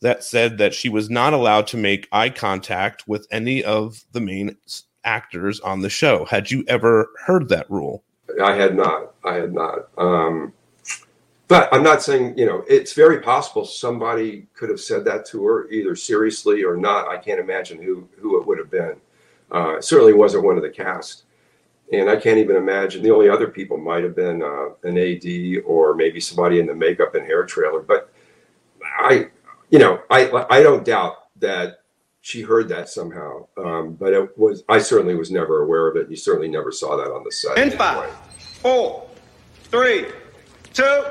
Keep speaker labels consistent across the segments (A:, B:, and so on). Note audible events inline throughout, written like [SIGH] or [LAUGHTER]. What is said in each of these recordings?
A: that said that she was not allowed to make eye contact with any of the main actors on the show. Had you ever heard that rule?
B: I had not. I had not. Um, but I'm not saying, you know, it's very possible somebody could have said that to her, either seriously or not. I can't imagine who, who it would have been. Uh, it certainly wasn't one of the cast. And I can't even imagine the only other people might have been uh, an AD or maybe somebody in the makeup and hair trailer. But I, you know, I I don't doubt that she heard that somehow. Um, but it was I certainly was never aware of it. You certainly never saw that on the set.
C: In five, four, three, two.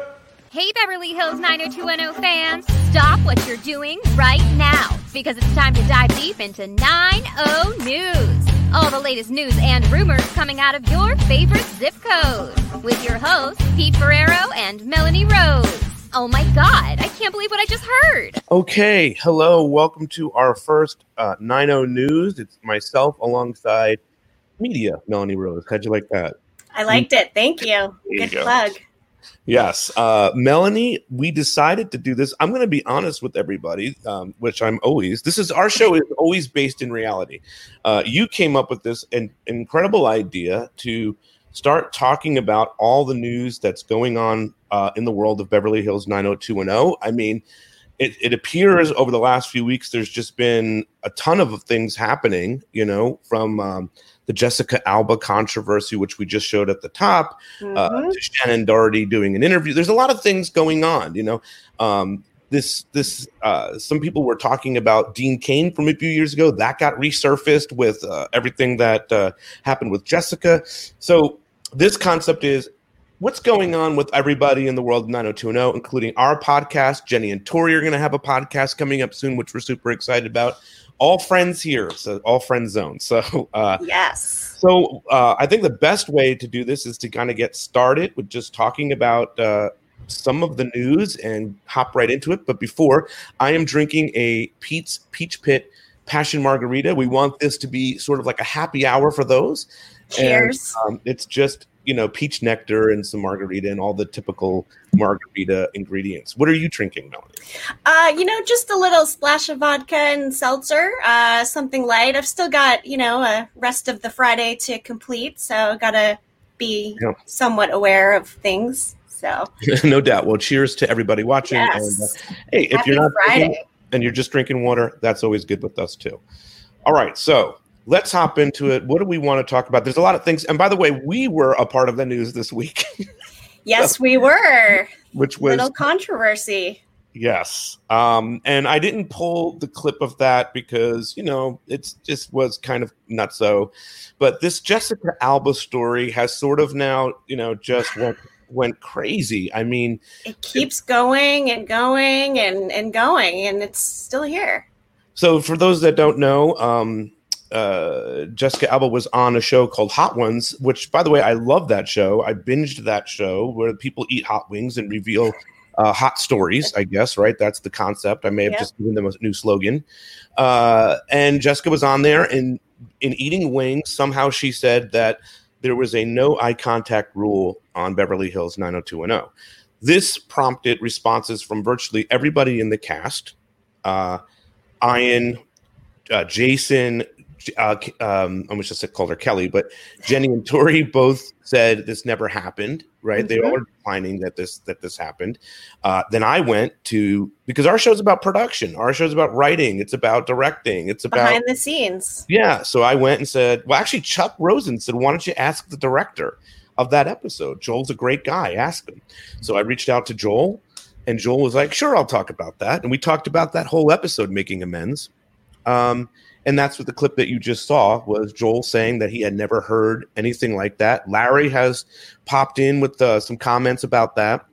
D: Hey, Beverly Hills 90210 fans, stop what you're doing right now because it's time to dive deep into 90 News. All the latest news and rumors coming out of your favorite zip code with your hosts, Pete Ferrero and Melanie Rose. Oh my God, I can't believe what I just heard.
A: Okay, hello, welcome to our first uh, 90 News. It's myself alongside media, Melanie Rose. How'd you like that?
E: I liked it. Thank you.
A: you
E: Good
A: go.
E: plug.
A: Yes, uh, Melanie, we decided to do this. I'm going to be honest with everybody, um, which I'm always. This is our show is always based in reality. Uh, you came up with this an incredible idea to start talking about all the news that's going on uh, in the world of Beverly Hills 90210. I mean, it, it appears over the last few weeks there's just been a ton of things happening. You know, from um, the Jessica Alba controversy, which we just showed at the top, uh,
E: Mhm.
A: to Shannen Doherty doing an interview. There's a lot of things going on. You know, um, this this uh, some people were talking about Dean Cain from a few years ago. That got resurfaced with uh, everything that uh, happened with Jessica. So this concept is what's going on with everybody in the world of 90210, including our podcast. Jenny and Tori are going to have a podcast coming up soon, which we're super excited about. All friends here, so all friend zone. [LAUGHS] So, uh,
E: Yes.
A: so uh, I think the best way to do this is to kind of get started with just talking about uh, some of the news and hop right into it. But before, I am drinking a Pete's Peach Pit Passion Margarita. We want this to be sort of like a happy hour for those.
E: Cheers.
A: And, um, it's just you know peach nectar and some margarita and all the typical margarita ingredients. What are you drinking, Melanie?
E: Uh, you know, just a little splash of vodka and seltzer, uh, something light. I've still got, you know, a rest of the Friday to complete, so I gotta be
A: Yeah.
E: somewhat aware of things. So [LAUGHS]
A: no doubt. Well, cheers to everybody watching. And, uh,
E: yes.
A: hey, if you're not drinking-
E: Friday.
A: and you're just drinking water, that's always good with us too. All right, so let's hop into it. What do we want to talk about? There's a lot of things, and by the way, we were a part of the news this week, [LAUGHS]
E: Yes, we were.
A: which was
E: Little controversy.
A: yes. Um, and I didn't pull the clip of that because you know it's just was kind of nutso. But this Jessica Alba story has sort of now you know just went went crazy. I mean,
E: It keeps going and going and, and going, and it's still here.
A: So, for those that don't know, um, uh, Jessica Alba was on a show called Hot Ones, which, by the way, I love that show. I binged that show where people eat hot wings and reveal uh, hot stories. I guess right. That's the concept. I may have
E: Yeah.
A: just given them a new slogan. Uh, and Jessica was on there, and in eating wings, somehow she said that there was a no eye contact rule on Beverly Hills 90210. This prompted responses from virtually everybody in the cast. Uh, Ian, uh, Jason, uh, um, I almost just called her Kelly, but Jenny and Tori [LAUGHS] both said this never happened. Right? They all were declining that this that this happened. Uh, then I went to because our show's about production. Our show's about writing. It's about directing. It's about
E: Behind the scenes.
A: yeah. So I went and said, well, actually, Chuck Rosin said, why don't you ask the director of that episode? Joel's a great guy. Ask him. So I reached out to Joel, and Joel was like, sure, I'll talk about that. And we talked about that whole episode, making amends. Um, And that's what the clip that you just saw was Joel saying that he had never heard anything like that. Larry has popped in with uh, some comments about that.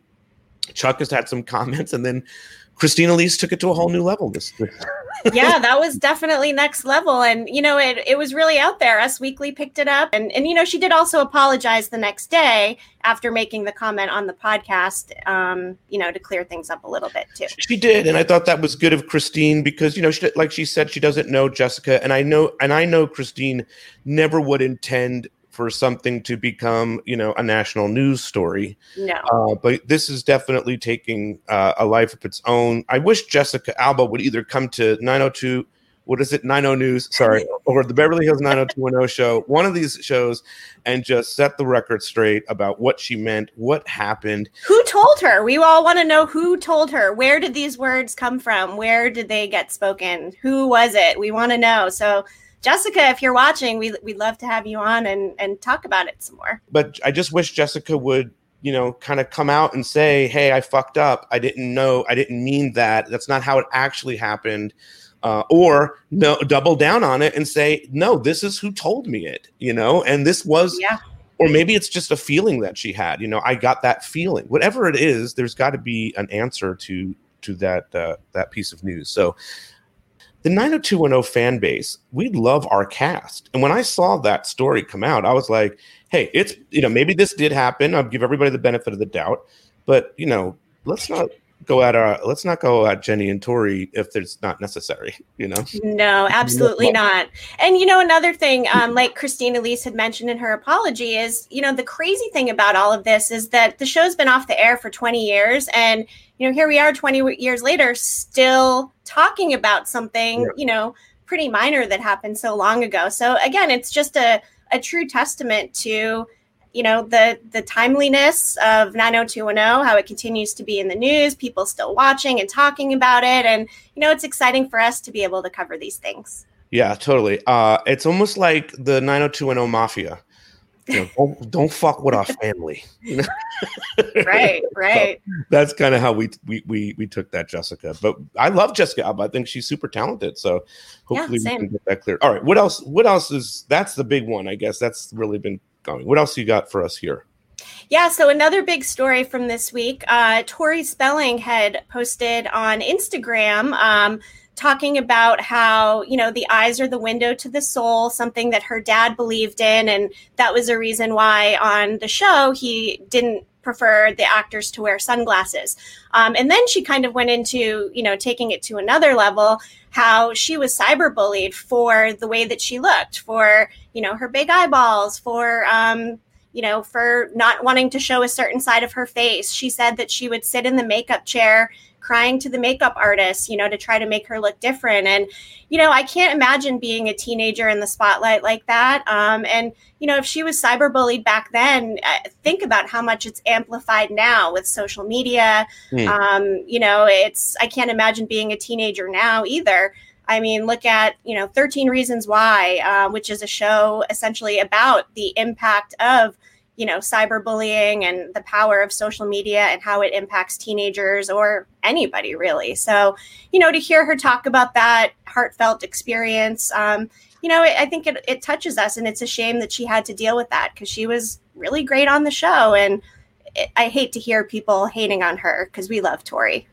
A: Chuck has had some [LAUGHS] comments, and then Christine Elise took it to a whole new level. This, [LAUGHS]
E: yeah, that was definitely next level. And, you know, it, it was really out there. Us Weekly picked it up. And, and, you know, she did also apologize the next day after making the comment on the podcast, um, you know, to clear things up a little bit too.
A: She did. And I thought that was good of Christine because, you know, she, like she said, she doesn't know Jessica. And I know, and I know Christine never would intend for something to become, you know, a national news story.
E: No.
A: Uh, but this is definitely taking uh, a life of its own. I wish Jessica Alba would either come to 902, what is it, 90 News, sorry, or the Beverly Hills [LAUGHS] 90210 show, one of these shows, and just set the record straight about what she meant, what happened.
E: Who told her? We all want to know who told her. Where did these words come from? Where did they get spoken? Who was it? We want to know. So Jessica, if you're watching, we, we'd love to have you on and, and talk about it some more.
A: But I just wish Jessica would, you know, kind of come out and say, hey, I fucked up. I didn't know. I didn't mean that. That's not how it actually happened. Uh, or no, double down on it and say, no, this is who told me it, you know, and this was,
E: yeah.
A: or maybe it's just a feeling that she had, you know, I got that feeling. Whatever it is, there's got to be an answer to to that uh, that piece of news. So the 90210 fan base, we love our cast. And when I saw that story come out, I was like, hey, it's, you know, maybe this did happen. I'll give everybody the benefit of the doubt. But, you know, let's not go at our, let's not go at Jenny and Tori if it's not necessary, you know?
E: No, absolutely not. And, you know, another thing, um, like Christine Elise had mentioned in her apology, is, you know, the crazy thing about all of this is that the show's been off the air for 20 years. And, you know, here we are 20 years later, still talking about something, yeah. you know, pretty minor that happened so long ago. So again, it's just a, a true testament to, you know, the the timeliness of 90210, how it continues to be in the news, people still watching and talking about it. And, you know, it's exciting for us to be able to cover these things.
A: Yeah, totally. Uh, it's almost like the 90210 mafia you know, don't, don't fuck with our family. [LAUGHS]
E: right, [LAUGHS] right.
A: So that's kind of how we, we we we took that, Jessica. But I love Jessica Alba. I think she's super talented. So hopefully yeah, we can get that clear. All right, what else? What else is that's the big one? I guess that's really been going. What else you got for us here?
E: Yeah, so another big story from this week. Uh, Tori Spelling had posted on Instagram. Um, talking about how you know the eyes are the window to the soul something that her dad believed in and that was a reason why on the show he didn't prefer the actors to wear sunglasses. Um, and then she kind of went into you know taking it to another level how she was cyberbullied for the way that she looked for you know her big eyeballs for um, you know for not wanting to show a certain side of her face. She said that she would sit in the makeup chair crying to the makeup artist, you know, to try to make her look different. And, you know, I can't imagine being a teenager in the spotlight like that. Um, and, you know, if she was cyberbullied back then, uh, think about how much it's amplified now with social media. Mm. Um, you know, it's, I can't imagine being a teenager now either. I mean, look at, you know, 13 Reasons Why, uh, which is a show essentially about the impact of you know cyberbullying and the power of social media and how it impacts teenagers or anybody really. So you know to hear her talk about that heartfelt experience um, you know i think it, it touches us and it's a shame that she had to deal with that because she was really great on the show and it, i hate to hear people hating on her because we love tori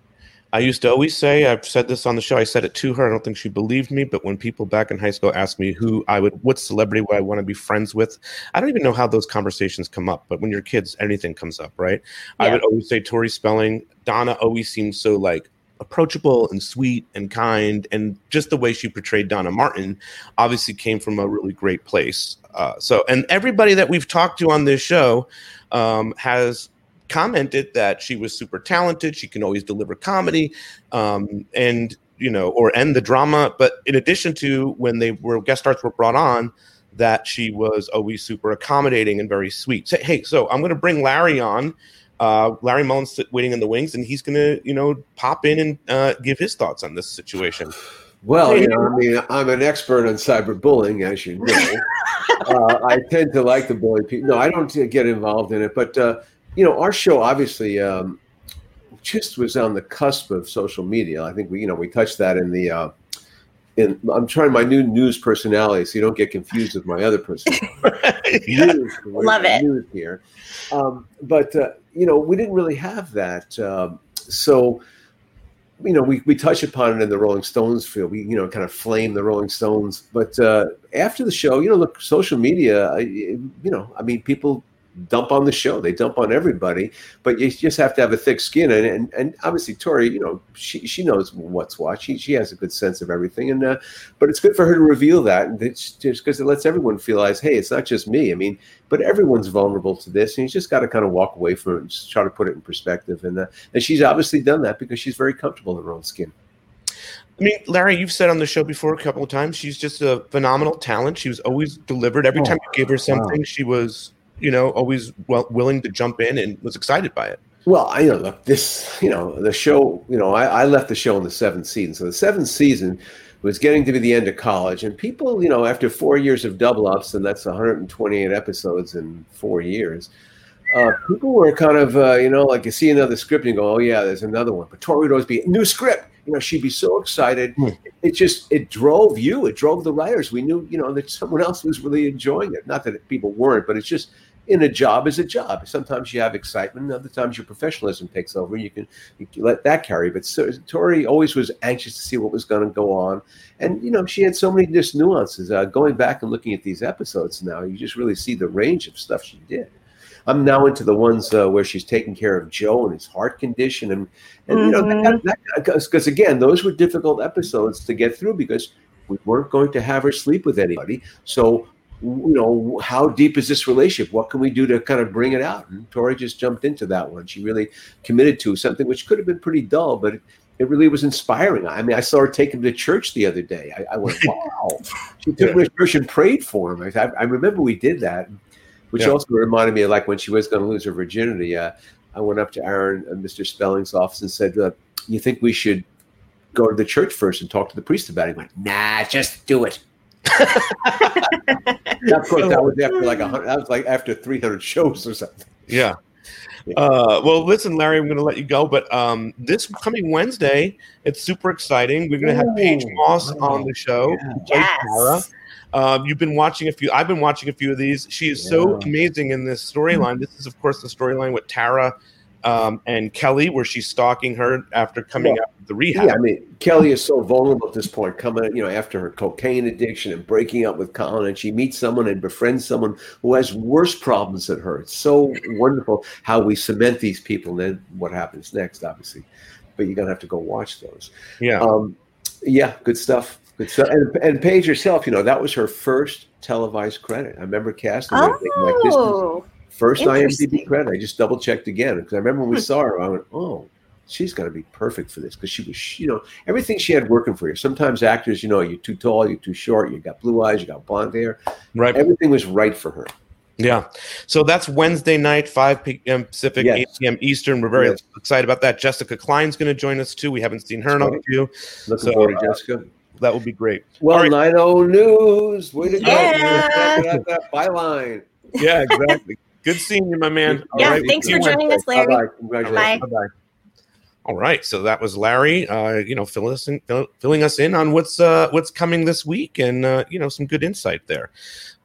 A: I used to always say, I've said this on the show, I said it to her. I don't think she believed me, but when people back in high school asked me who I would, what celebrity would I want to be friends with, I don't even know how those conversations come up. But when you're kids, anything comes up, right? Yeah. I would always say Tori Spelling. Donna always seems so like approachable and sweet and kind. And just the way she portrayed Donna Martin obviously came from a really great place. Uh, so, and everybody that we've talked to on this show um, has commented that she was super talented. She can always deliver comedy, um, and you know, or end the drama. But in addition to when they were guest stars were brought on, that she was always super accommodating and very sweet. So, hey, so I'm going to bring Larry on. Uh, Larry Mollin's waiting in the wings, and he's going to, you know, pop in and uh, give his thoughts on this situation.
F: Well, you know, I mean, I'm an expert on cyberbullying, as you know. [LAUGHS] uh, I tend to like the bully people. No, I don't get involved in it, but uh, you know, our show obviously um, just was on the cusp of social media. I think we, you know, we touched that in the uh, in, I'm trying my new news personality, so you don't get confused with my other personality. [LAUGHS]
A: Yeah.
E: Love it.
F: News here, um, but uh, you know, we didn't really have that. Um, so, you know, we we touch upon it in the Rolling Stones field. We you know kind of flame the Rolling Stones, but uh, after the show, you know, look, social media. I- You know, I mean, people dump on the show. They dump on everybody, but you just have to have a thick skin. And and, and obviously, Tori, you know, she she knows what's what. She she has a good sense of everything, and uh, but it's good for her to reveal that, and it's just because it lets everyone realize, hey, it's not just me. I mean, but everyone's vulnerable to this, and you just got to kind of walk away from it and just try to put it in perspective. And uh, and she's obviously done that because she's very comfortable in her own skin.
A: I mean, Larry, you've said on the show before a couple of times, she's just a phenomenal talent. She was always delivered. Every
F: Oh,
A: time you gave her something, she was, you know, always well, willing to jump in and was excited by it.
F: Well, I know look, this, you know, the show, you know, I, I left the show in the seventh season. So the seventh season was getting to be the end of college. And people, you know, after four years of double ups, and that's 128 episodes in four years, uh, people were kind of, uh, you know, like you see another script and you go, oh, yeah, there's another one. But Tori would always be, new script. You know, she'd be so excited.
A: Hmm.
F: It just, it drove you, it drove the writers. We knew, you know, that someone else was really enjoying it. Not that people weren't, but it's just, in a job is a job. Sometimes you have excitement, other times your professionalism takes over. You can, you can let that carry. But so, Tori always was anxious to see what was going to go on, and you know she had so many just nuances. Uh, going back and looking at these episodes now, you just really see the range of stuff she did. I'm now into the ones uh, where she's taking care of Joe and his heart condition, and and you know that because again those were difficult episodes to get through because we weren't going to have her sleep with anybody. So you know, how deep is this relationship? What can we do to kind of bring it out? And Tori just jumped into that one. She really committed to something which could have been pretty dull, but it, it really was inspiring. I mean, I saw her take him to church the other day. I, I went, [LAUGHS] wow. She took him to church and prayed for him. I, I remember we did that, which
A: Yeah.
F: also reminded me of like when she was going to lose her virginity. Uh, I went up to Aaron and Mr. Spelling's office and said, uh, you think we should go to the church first and talk to the priest about it? He went, nah, just do it. Of course, that was after like a hundred. That was like after three hundred shows or something.
A: Yeah. Uh, well, listen, Larry, I'm going to let you go, but um, this coming Wednesday, it's super exciting. We're going to have Paige Moss
F: wow.
A: on the show.
F: Yeah.
A: who Tara.
E: Yes.
A: Um, you've been watching a few. I've been watching a few of these. She is so amazing in this storyline. This is, of course, the storyline with Tara um, and Kelly, where she's stalking her after coming
F: Yeah.
A: out of the rehab.
F: Yeah, I mean, Kelly is so vulnerable at this point, coming, you know, after her cocaine addiction and breaking up with Colin, and she meets someone and befriends someone who has worse problems than her. It's so wonderful how we cement these people, and then what happens next, obviously. But you're gonna have to go watch those.
A: Yeah.
F: Um, yeah, good stuff. Good stuff. And, and Paige herself, you know, that was her first televised credit. I remember casting her. like, this is
E: Oh,
F: First IMDb credit. I just double checked again because I remember when we
E: Hmm.
F: saw her, I went, "Oh, she's going to be perfect for this." Because she was, you know, everything she had working for you. Sometimes actors, you know, you're too tall, you're too short, you got blue eyes, you got blonde hair.
A: right.
F: Everything was right for her.
A: Yeah. So that's Wednesday night, 5 p.m. Pacific,
F: Yes.
A: 8 p.m. Eastern. We're very
F: Yes.
A: excited about that. Jessica Klein's going to join us too. We haven't seen her in a few.
F: Looking
A: So,
F: forward to
A: uh,
F: Jessica.
A: That would be great.
F: Well,
A: all right.
F: 90 News. Way to go.
E: Yeah.
F: That byline.
A: Yeah, exactly. Good seeing you, my man.
E: Yeah,
A: right.
E: thanks
A: See
E: for
A: you
E: joining us, Larry.
F: Bye-bye. Congratulations.
E: Bye.
A: Bye-bye. All right, so that was Larry, uh, you know, filling us in, fill, filling us in on what's uh, what's coming this week, and uh, you know, some good insight there.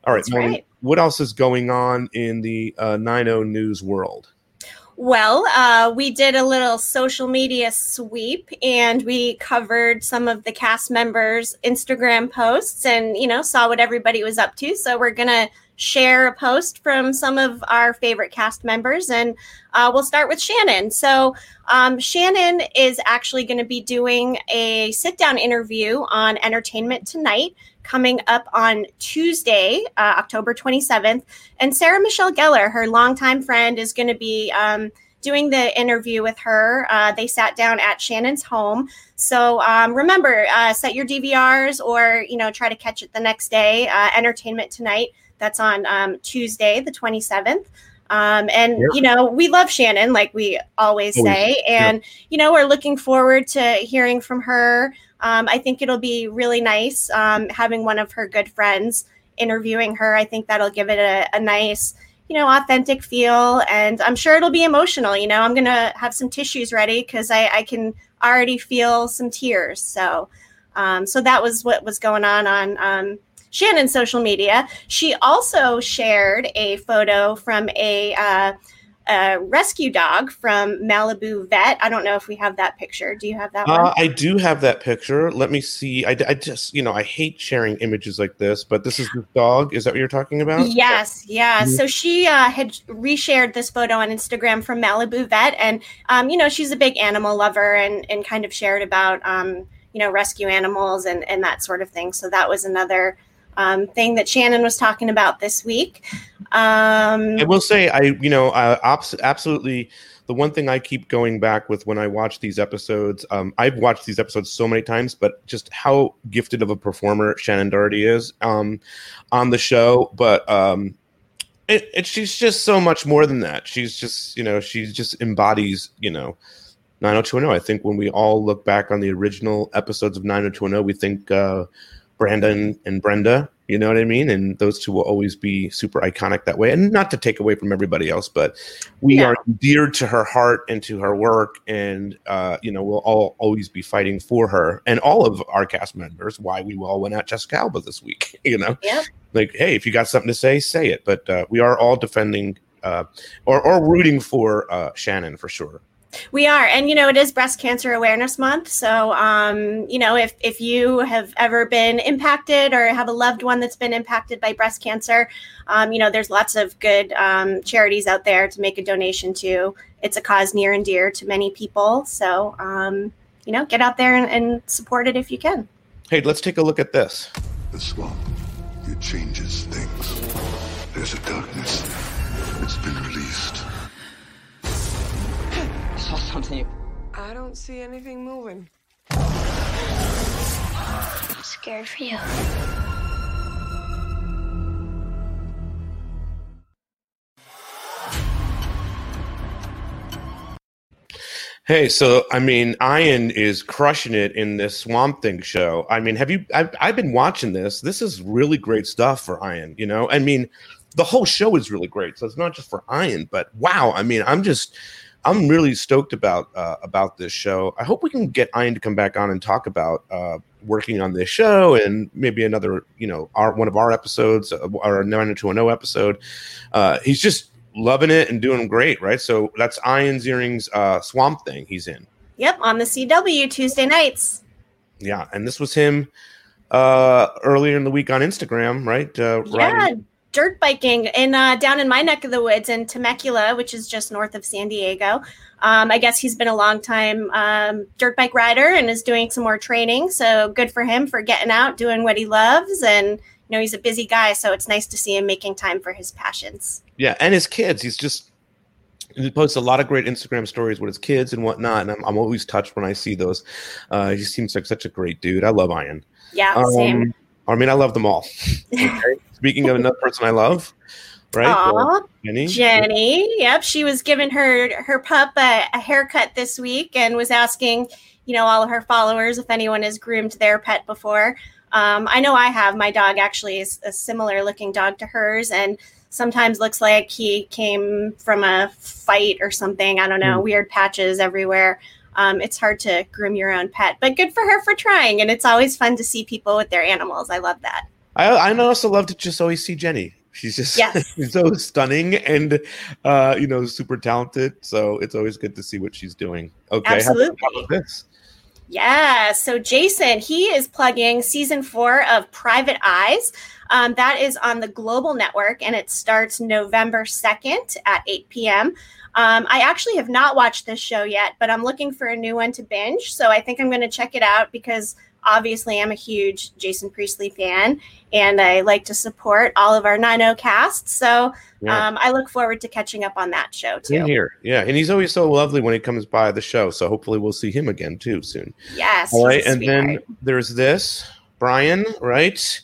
A: All right,
E: That's right.
A: what else is going on in the uh, 90 news world?
E: Well, uh, we did a little social media sweep and we covered some of the cast members' Instagram posts and, you know, saw what everybody was up to. So we're going to share a post from some of our favorite cast members and uh, we'll start with Shannen. So um, Shannen is actually going to be doing a sit down interview on Entertainment Tonight coming up on Tuesday, uh, October 27th. And Sarah Michelle Gellar, her longtime friend, is going to be um, doing the interview with her. Uh, they sat down at Shannen's home. So um, remember, uh, set your DVRs or you know try to catch it the next day. Uh, Entertainment Tonight. That's on um, Tuesday, the 27th. Um, and
A: Yeah.
E: you know we love Shannen, like we always,
A: Always,
E: say, and you know we're looking forward to hearing from her. Um, I think it'll be really nice um, having one of her good friends interviewing her. I think that'll give it a, a nice, you know, authentic feel. And I'm sure it'll be emotional. You know, I'm going to have some tissues ready because I, I can already feel some tears. So, Um, so that was what was going on on um, Shannen's social media. She also shared a photo from a, uh, a, rescue dog from Malibu Vet. I don't know if we have that picture. Do you have that
A: uh, I do have that picture. Let me see. I, I just, you know, I hate sharing images like this, but this is the dog. Is that what you're talking about?
E: Yes, yeah. Mm-hmm. So she uh, had reshared this photo on Instagram from Malibu Vet, and um, you know, she's a big animal lover, and and kind of shared about um, you know rescue animals and and that sort of thing. So that was another um, thing that Shannen was talking about this week. Um,
A: I will say, I you know, absolutely. The one thing I keep going back with when I watch these episodes, um, I've watched these episodes so many times, but just how gifted of a performer Shannen Doherty is um, on the show. But um, it, it, she's just so much more than that. She's just, you know, she just embodies, you know, 90210. I think when we all look back on the original episodes of 90210, we think uh, Brandon and Brenda. You know what I mean? And those two will always be super iconic that way. And not to take away from everybody else, but we yeah. are dear to her heart and to her work. And, uh, you know, we'll all always be fighting for her and all of our cast members. Why we all went at Jessica Alba this week, [LAUGHS] you know?
E: Yeah.
A: Like, hey, if you got something to say, say it. But uh, we are all defending uh, or, or rooting for uh, Shannen for sure.
E: We are, and you know, it is Breast Cancer Awareness Month. So, um, you know, if if you have ever been impacted or have a loved one that's been impacted by breast cancer, um, you know, there's lots of good um, charities out there to make a donation to. It's a cause near and dear to many people. So, um, you know, get out there and, and support it if you can.
A: Hey, let's take a look at this.
G: The swamp, it changes things. There's a darkness. It's been released
H: saw something. I don't see anything moving. I'm
I: scared for you.
A: Hey, so I mean, Ian is crushing it in this Swamp Thing show. I mean, have you? I've, I've been watching this. This is really great stuff for Ian. You know, I mean, the whole show is really great. So it's not just for Ian, but wow. I mean, I'm just I'm really stoked about uh, about this show. I hope we can get Ian to come back on and talk about uh, working on this show and maybe another, you know, our one of our episodes, uh, our 90210 episode. Uh, he's just loving it and doing great, right? So that's Ian Ziering's uh, Swamp Thing. He's in.
E: Yep, on the CW Tuesday nights.
A: Yeah, and this was him uh, earlier in the week on Instagram, right?
E: Uh, yeah, riding dirt biking in uh, down in my neck of the woods in Temecula, which is just north of San Diego. Um, I guess he's been a long time um, dirt bike rider and is doing some more training. So good for him for getting out, doing what he loves, and you know he's a busy guy. So it's nice to see him making time for his passions.
A: Yeah, and his kids. He's just he posts a lot of great Instagram stories with his kids and whatnot, and I'm, I'm always touched when I see those. Uh, he seems like such a great dude. I love Ian.
E: Yeah, um, same.
A: I mean, I love them all. [LAUGHS] Okay? Speaking of another person I love, right?
E: Aww, Jenny. Jenny. Yep, she was giving her her pup a, a, haircut this week and was asking, you know, all of her followers if anyone has groomed their pet before. Um, I know I have. My dog actually is a similar looking dog to hers, and sometimes looks like he came from a fight or something. I don't know, mm. weird patches everywhere. Um, it's hard to groom your own pet, but good for her for trying. And it's always fun to see people with their animals. I love that.
A: I, I also love to just always see Jenny. She's just
E: yes. [LAUGHS]
A: so stunning and uh, you know super talented. So it's always good to see what she's doing. Okay,
E: absolutely. this? Yeah. So Jason, he is plugging season four of Private Eyes. Um, that is on the Global Network, and it starts November second at eight p.m. Um, I actually have not watched this show yet, but I'm looking for a new one to binge. So I think I'm going to check it out because obviously I'm a huge Jason Priestley fan and I like to support all of our 9 cast. So yeah. um, I look forward to catching up on that show too.
A: In here. Yeah. And he's always so lovely when he comes by the show. So hopefully we'll see him again too soon.
E: Yes.
A: All right. And then there's this Brian, right?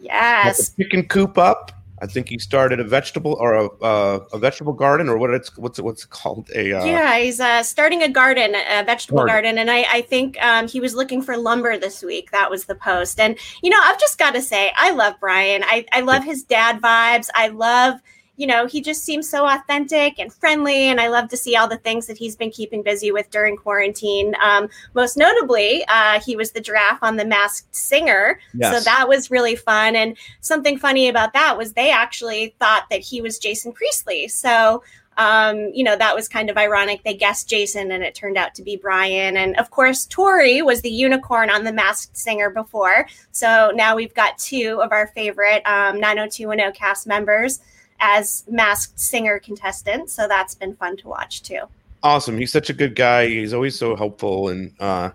E: Yes.
A: Pick and coop up. I think he started a vegetable or a, uh, a vegetable garden or what it's what's it, what's it called? A
E: uh, yeah he's uh, starting a garden a vegetable garden, garden and I, I think um, he was looking for lumber this week. That was the post. And you know I've just got to say I love Brian. I, I love his dad vibes. I love you know, he just seems so authentic and friendly. And I love to see all the things that he's been keeping busy with during quarantine. Um, most notably, uh, he was the giraffe on The Masked Singer.
A: Yes.
E: So that was really fun. And something funny about that was they actually thought that he was Jason Priestley. So, um, you know, that was kind of ironic. They guessed Jason and it turned out to be Brian. And of course, Tori was the unicorn on The Masked Singer before. So now we've got two of our favorite um, 90210 cast members as Masked Singer contestant. So that's been fun to watch too.
A: Awesome. He's such a good guy. He's always so helpful and uh,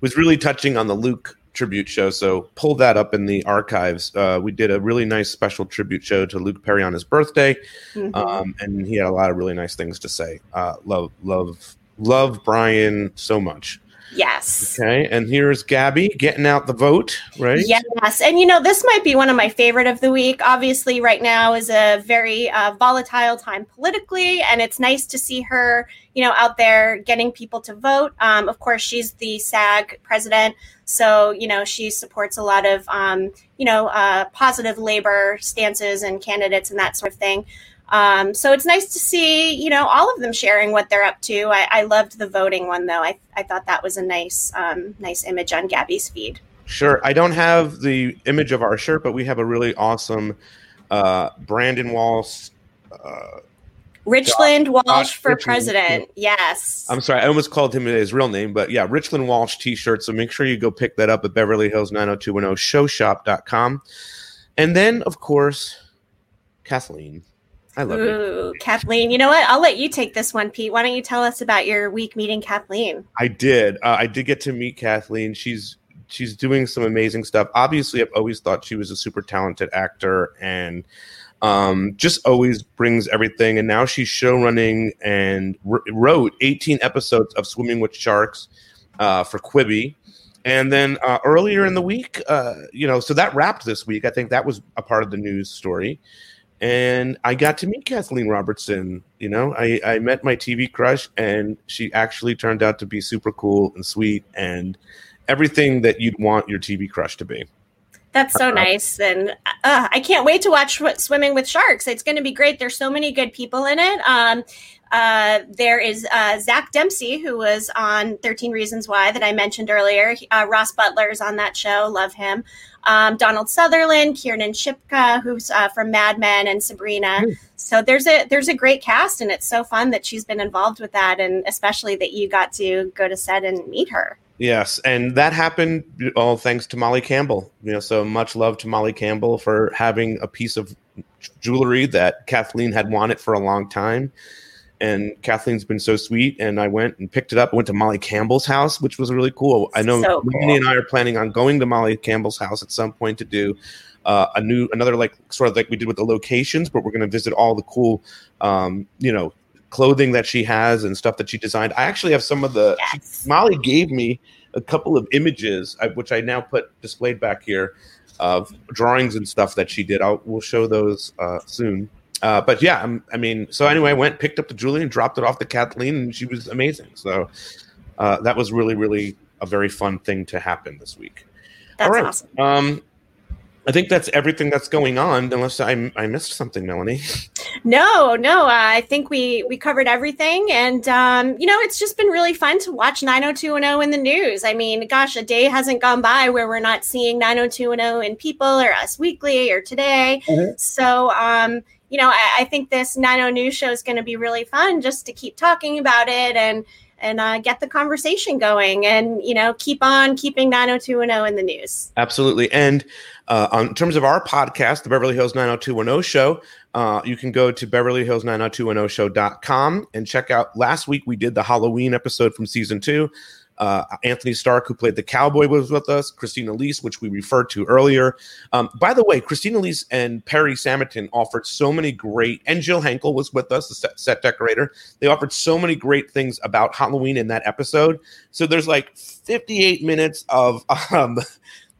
A: was really touching on the Luke tribute show. So pull that up in the archives. Uh, we did a really nice special tribute show to Luke Perry on his birthday,
E: Mhm.
A: um, and he had a lot of really nice things to say. Uh, love, love, love Brian so much.
E: Yes.
A: Okay, and here's Gabby getting out the vote. Right?
E: Yes. And you know, this might be one of my favorite of the week. Obviously, right now is a very uh, volatile time politically, and it's nice to see her, you know, out there getting people to vote. Um, of course, she's the SAG president. So, you know, she supports a lot of, um, you know, uh, positive labor stances and candidates and that sort of thing. Um, so it's nice to see, you know, all of them sharing what they're up to. I, I loved the voting one though. I, I thought that was a nice, um, nice image on Gabby's feed.
A: Sure. I don't have the image of our shirt, but we have a really awesome uh, Brandon Walsh. Uh,
E: Richland Walsh
A: Josh
E: for
A: Richland,
E: president. Yes.
A: I'm sorry, I almost called him his real name, but yeah, Richland Walsh t-shirt. So make sure you go pick that up at Beverly Hills 90210 showshop.com. And then, of course, Kathleen. I love.
E: Ooh, Kathleen. You know what? I'll let you take this one, Pete. Why don't you tell us about your week meeting Kathleen?
A: I did. Uh, I did get to meet Kathleen. She's she's doing some amazing stuff. Obviously, I've always thought she was a super talented actor and um, just always brings everything. And now she's show running and wr- wrote 18 episodes of Swimming with Sharks uh, for Quibi. And then uh, earlier in the week, uh, you know, so that wrapped this week. I think that was a part of the news story. And I got to meet Kathleen Robertson. You know, I, I met my TV crush, and she actually turned out to be super cool and sweet and everything that you'd want your TV crush to be.
E: That's so [LAUGHS] nice. And uh, I can't wait to watch Swimming with Sharks. It's going to be great. There's so many good people in it. Um, uh, there is uh, Zach Dempsey, who was on 13 Reasons Why that I mentioned earlier. Uh, Ross Butler is on that show. Love him. Um, Donald Sutherland, Kiernan Shipka, who's uh, from Mad Men, and Sabrina. So there's a there's a great cast, and it's so fun that she's been involved with that, and especially that you got to go to set and meet her.
A: Yes, and that happened all thanks to Molly Campbell. You know, so much love to Molly Campbell for having a piece of jewelry that Kathleen had wanted for a long time. And Kathleen's been so sweet, and I went and picked it up. Went to Molly Campbell's house, which was really cool. I know
E: So cool.
A: And I are planning on going to Molly Campbell's house at some point to do uh, a new, another like sort of like we did with the locations, but we're going to visit all the cool, um, you know, clothing that she has and stuff that she designed. I actually have some of the.
E: Yes.
A: Molly gave me a couple of images, which I now put displayed back here, of drawings and stuff that she did. I'll we'll show those uh, soon. Uh, but yeah, I'm, I mean, so anyway, I went picked up the jewelry and dropped it off to Kathleen, and she was amazing. So uh, that was really, really a very fun thing to happen this week.
E: That's
A: All right.
E: awesome.
A: Um, I think that's everything that's going on, unless I, I missed something, Melanie. [LAUGHS]
E: No, no, uh, I think we we covered everything, and um, you know, it's just been really fun to watch 90210 in the news. I mean, gosh, a day hasn't gone by where we're not seeing 90210 in People or Us Weekly or Today. So, um, you know, I, I think this 90 News show is going to be really fun just to keep talking about it and and uh, get the conversation going, and you know, keep on keeping 90210 in the news.
A: Absolutely. And uh, in terms of our podcast, the Beverly Hills 90210 show, uh, you can go to Beverly Hills 90210show.com and check out. Last week, we did the Halloween episode from season two. Uh, Anthony Stark, who played the cowboy, was with us. Christine Elise, which we referred to earlier. Um, by the way, Christine Elise and Perry Samerton offered so many great, and Jill Henkel was with us, the set, set decorator. They offered so many great things about Halloween in that episode. So there's like 58 minutes of [LAUGHS] um,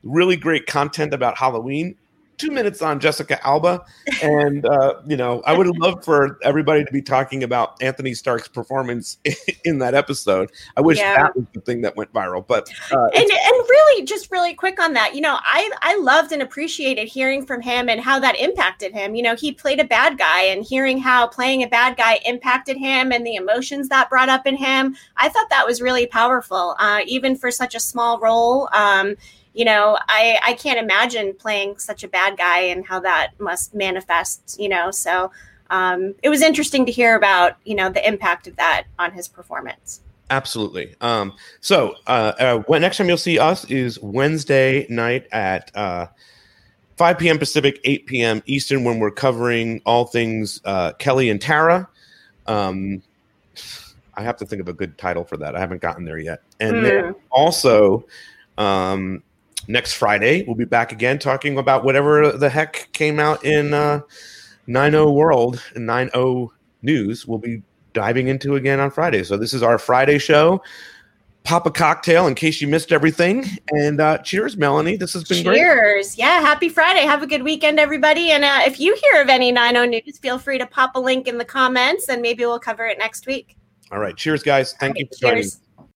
A: really great content about Halloween. two minutes on Jessica Alba, and uh, you know, I would love for everybody to be talking about Anthony Stark's performance [LAUGHS] in that episode. I wish
E: Yeah.
A: that was the thing that went viral, but uh,
E: and and really just really quick on that you know i i loved and appreciated hearing from him and how that impacted him you know he played a bad guy and hearing how playing a bad guy impacted him and the emotions that brought up in him i thought that was really powerful uh, even for such a small role um, you know i i can't imagine playing such a bad guy and how that must manifest you know so um, it was interesting to hear about you know the impact of that on his performance
A: Absolutely. Um, so uh, uh, when next time you'll see us is Wednesday night at uh, 5 p.m. Pacific, 8 p.m. Eastern, when we're covering all things uh, Kelly and Tara. Um, I have to think of a good title for that. I haven't gotten there yet. And then also um, next Friday we'll be back again talking about whatever the heck came out in uh, 9 World and 9 News. We'll be diving into again on Friday. So this is our Friday show. Pop a cocktail in case you missed everything. And uh, cheers, Melanie. This has been great.
E: Cheers. Yeah. Happy Friday. Have a good weekend, everybody. And uh, if you hear of any 90 news, feel free to pop a link in the comments and maybe we'll cover it next week.
A: All right. Cheers, guys. Thank you for joining.
E: Cheers.